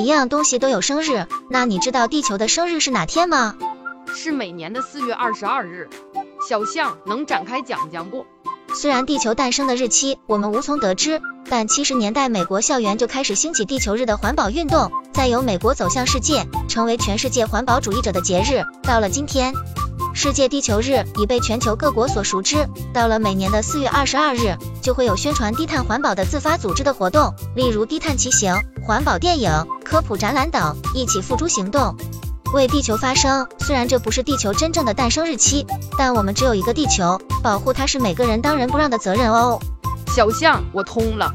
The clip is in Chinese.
一样东西都有生日，那你知道地球的生日是哪天吗？是每年的四月二十二日。小象能展开讲讲不？虽然地球诞生的日期我们无从得知，但七十年代美国校园就开始兴起地球日的环保运动，再由美国走向世界，成为全世界环保主义者的节日。到了今天，世界地球日已被全球各国所熟知。到了每年的四月二十二日，就会有宣传低碳环保的自发组织的活动，例如低碳骑行、环保电影、科普展览等，一起付诸行动。为地球发声，虽然这不是地球真正的诞生日期，但我们只有一个地球，保护它是每个人当仁不让的责任哦。小象，我通了。